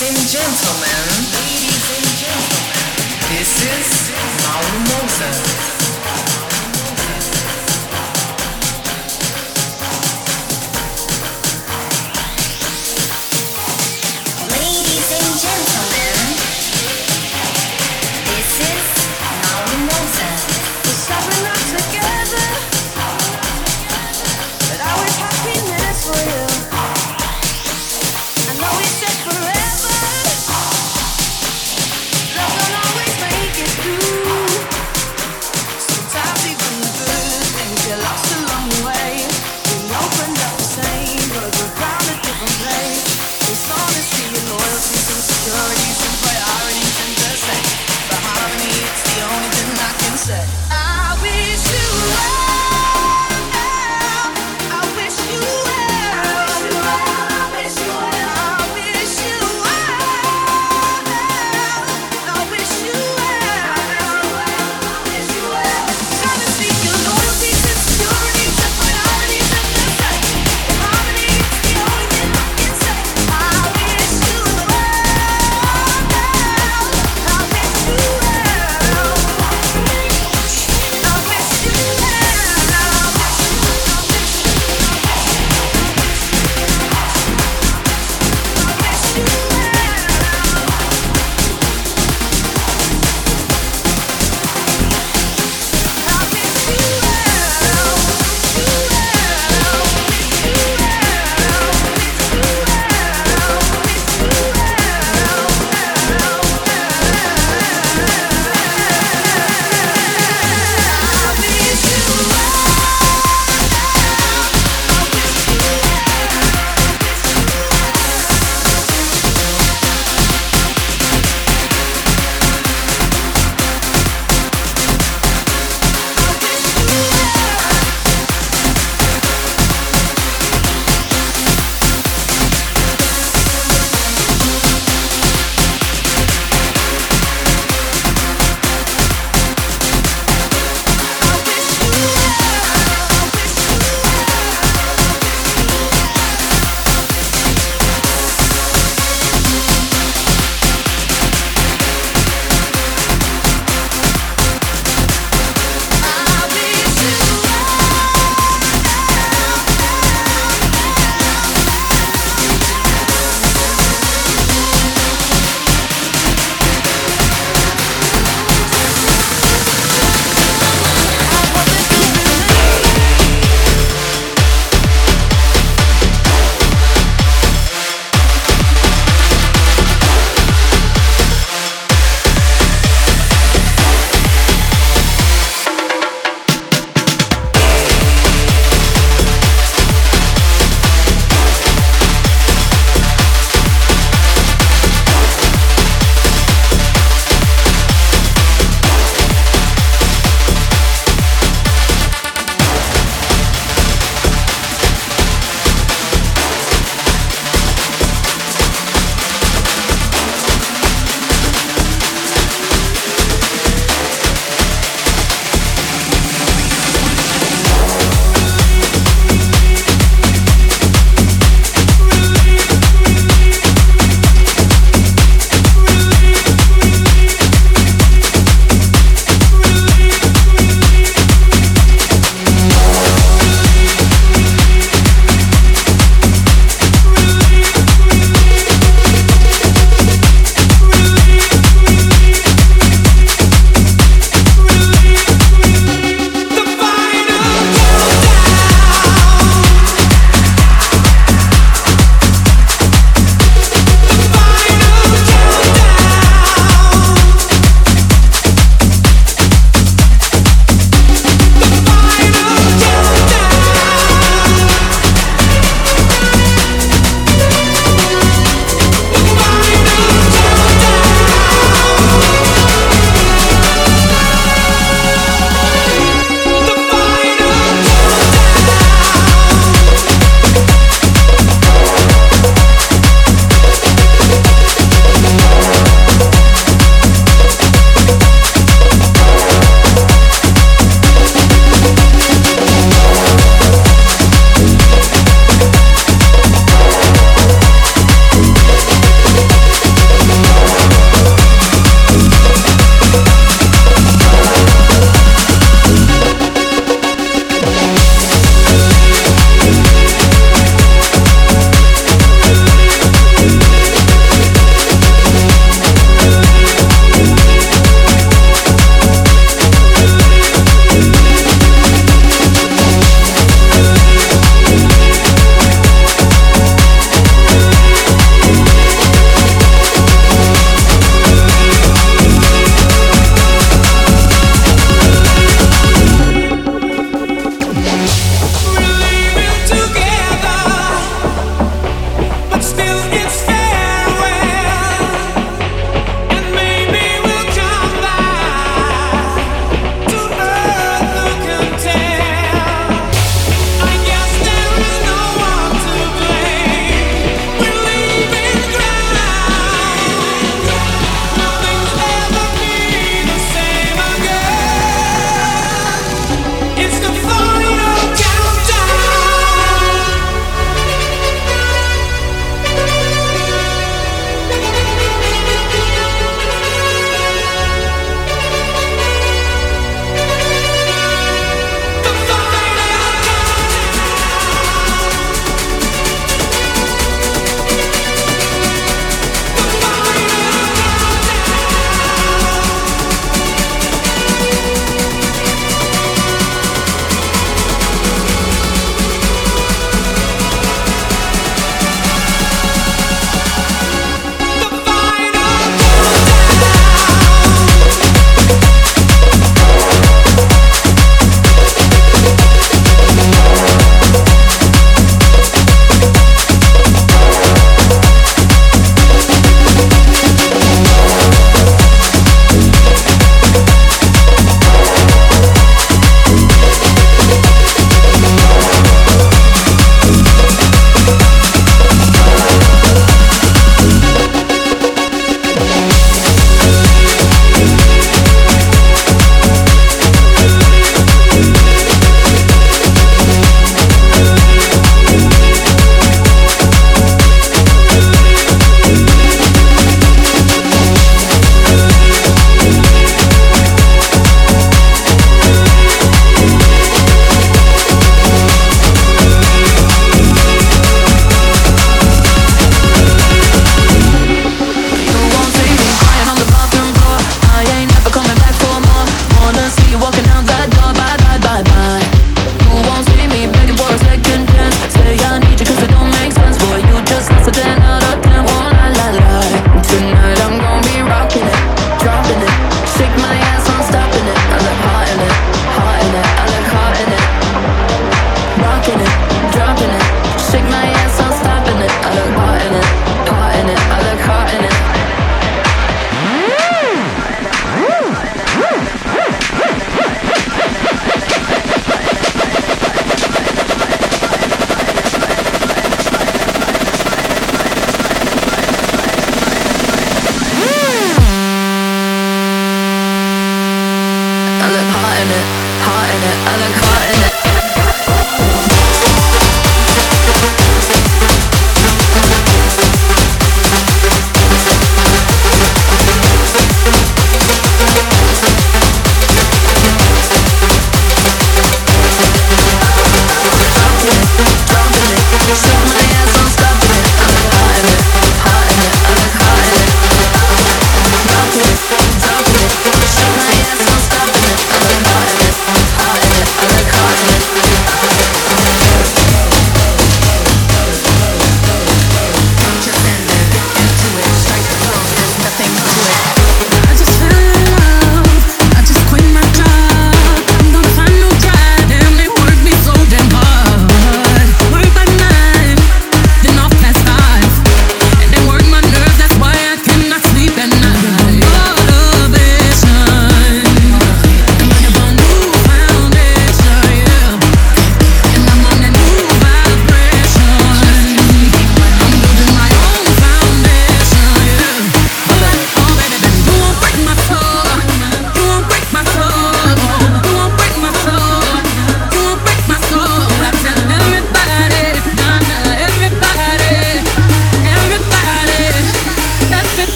Ladies and gentlemen, this is Mauro Mozart.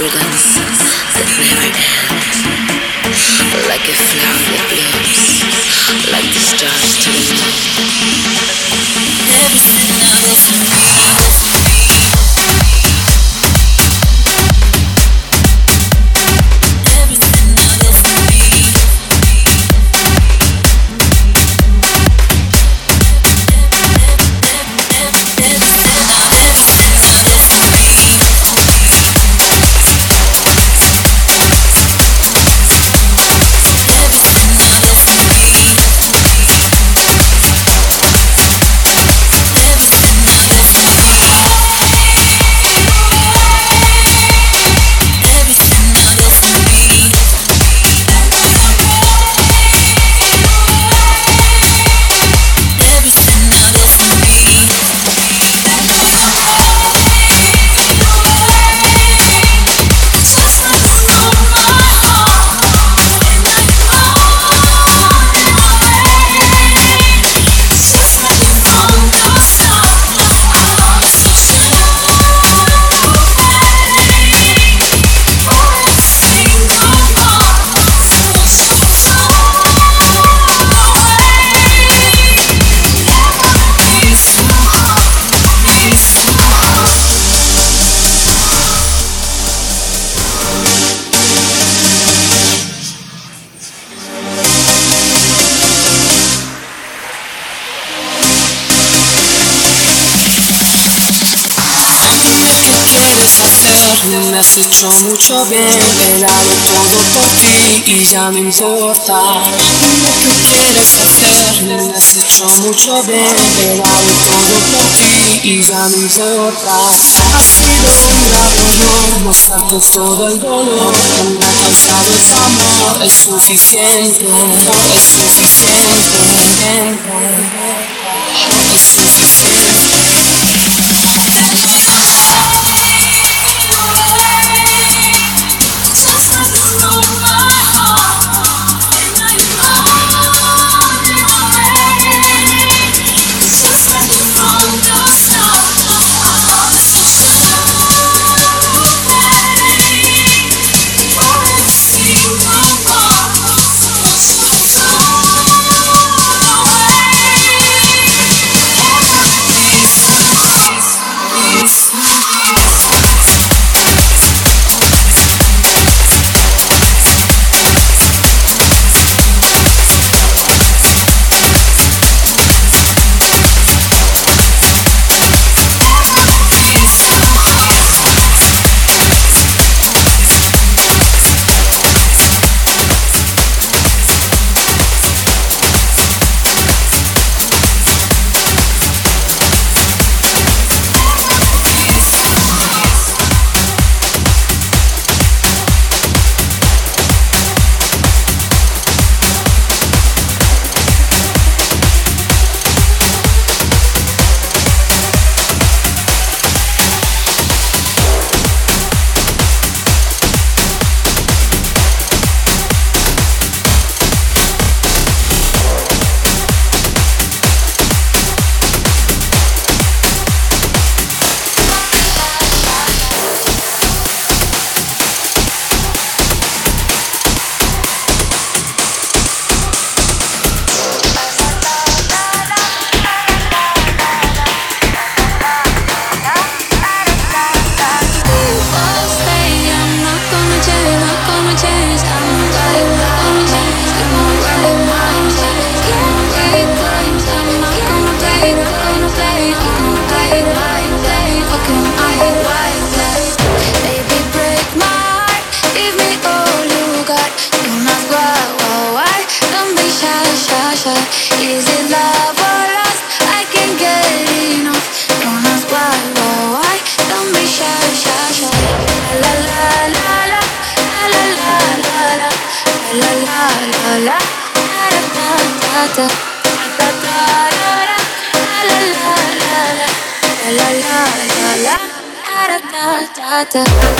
rhythms that never end, like a flower. No importa lo que quieres hacer. Me has hecho mucho bien. He dado todo por ti y ya no importa. Ha sido un gran honor mostrarte todo el dolor que me ha causado ese amor. Es suficiente, es suficiente. Es suficiente. da da.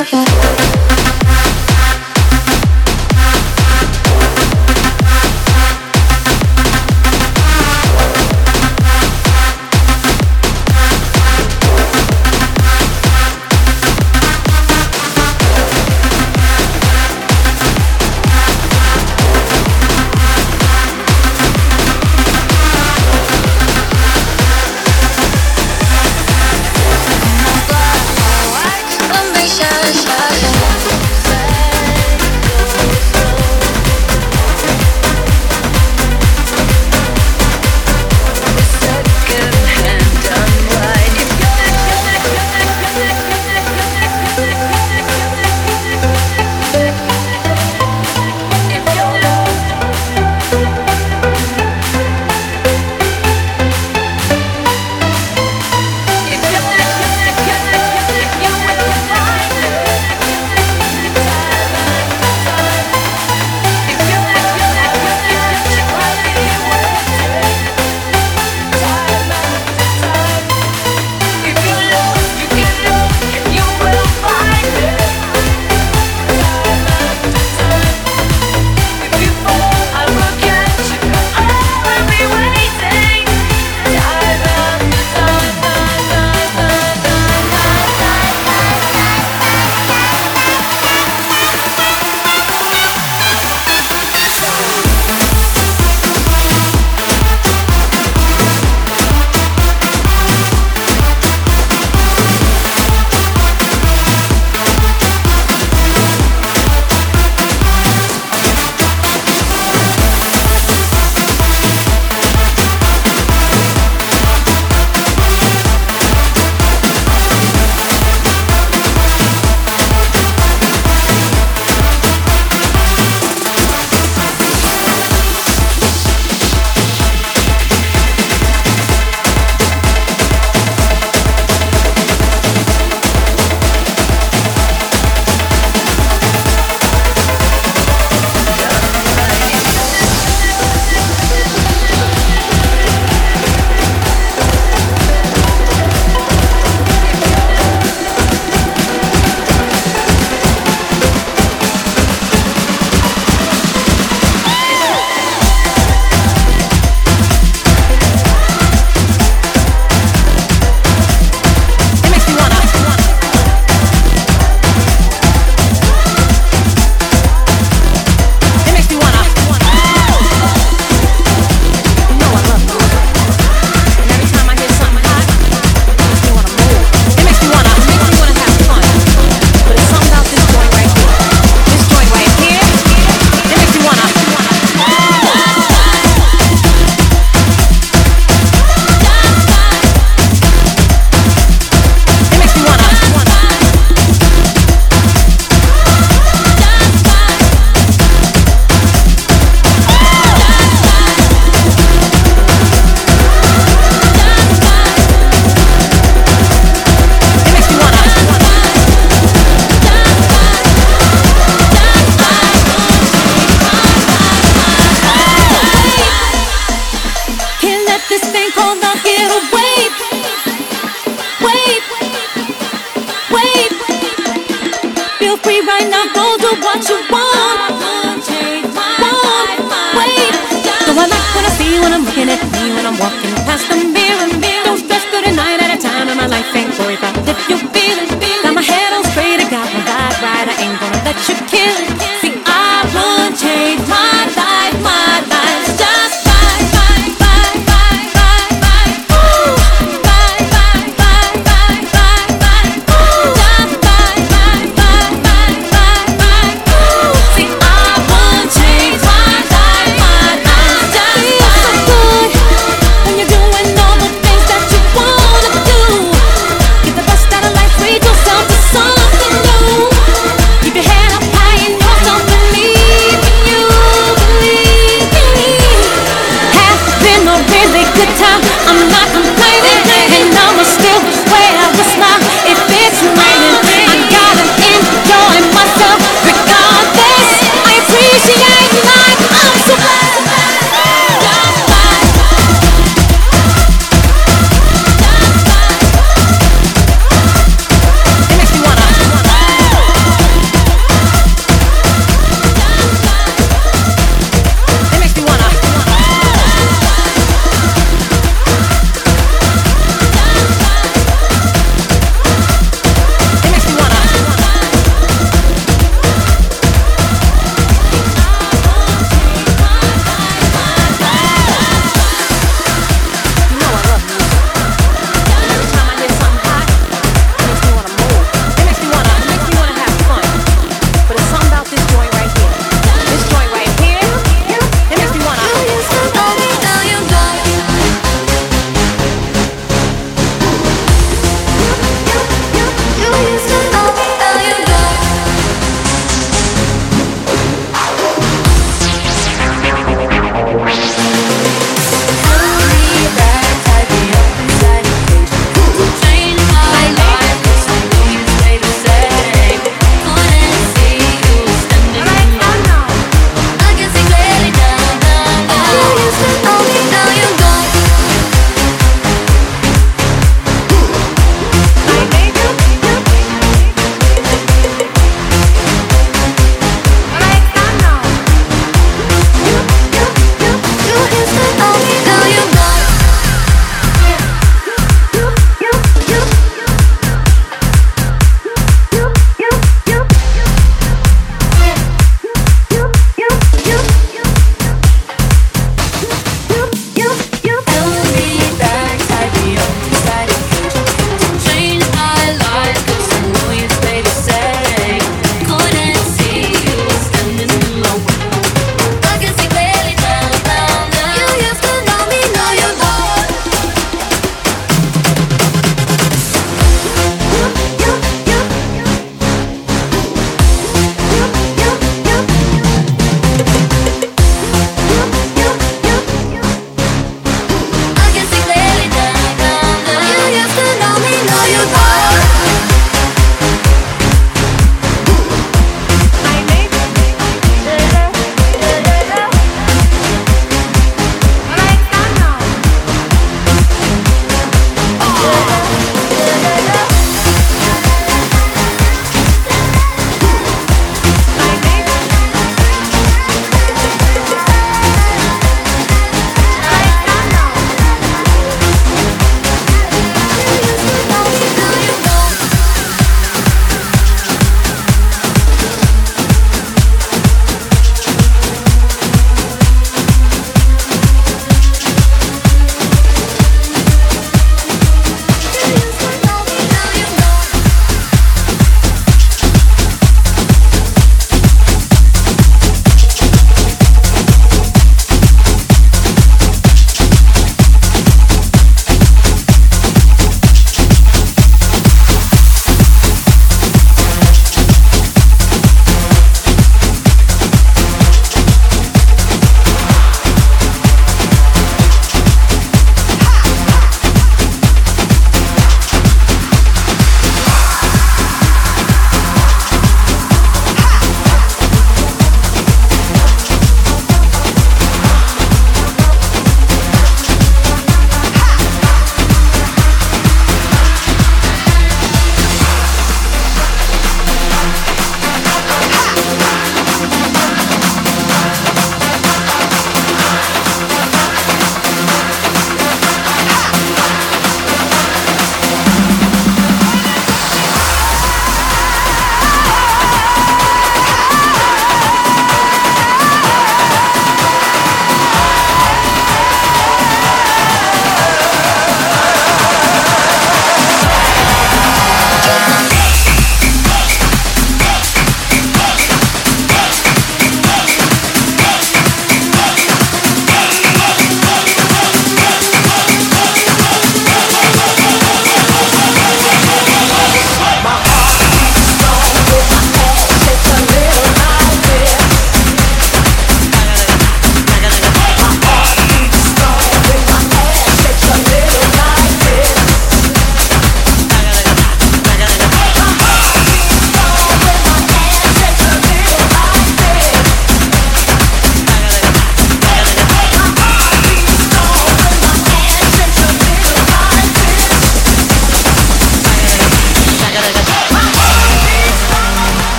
Okay.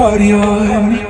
party on me.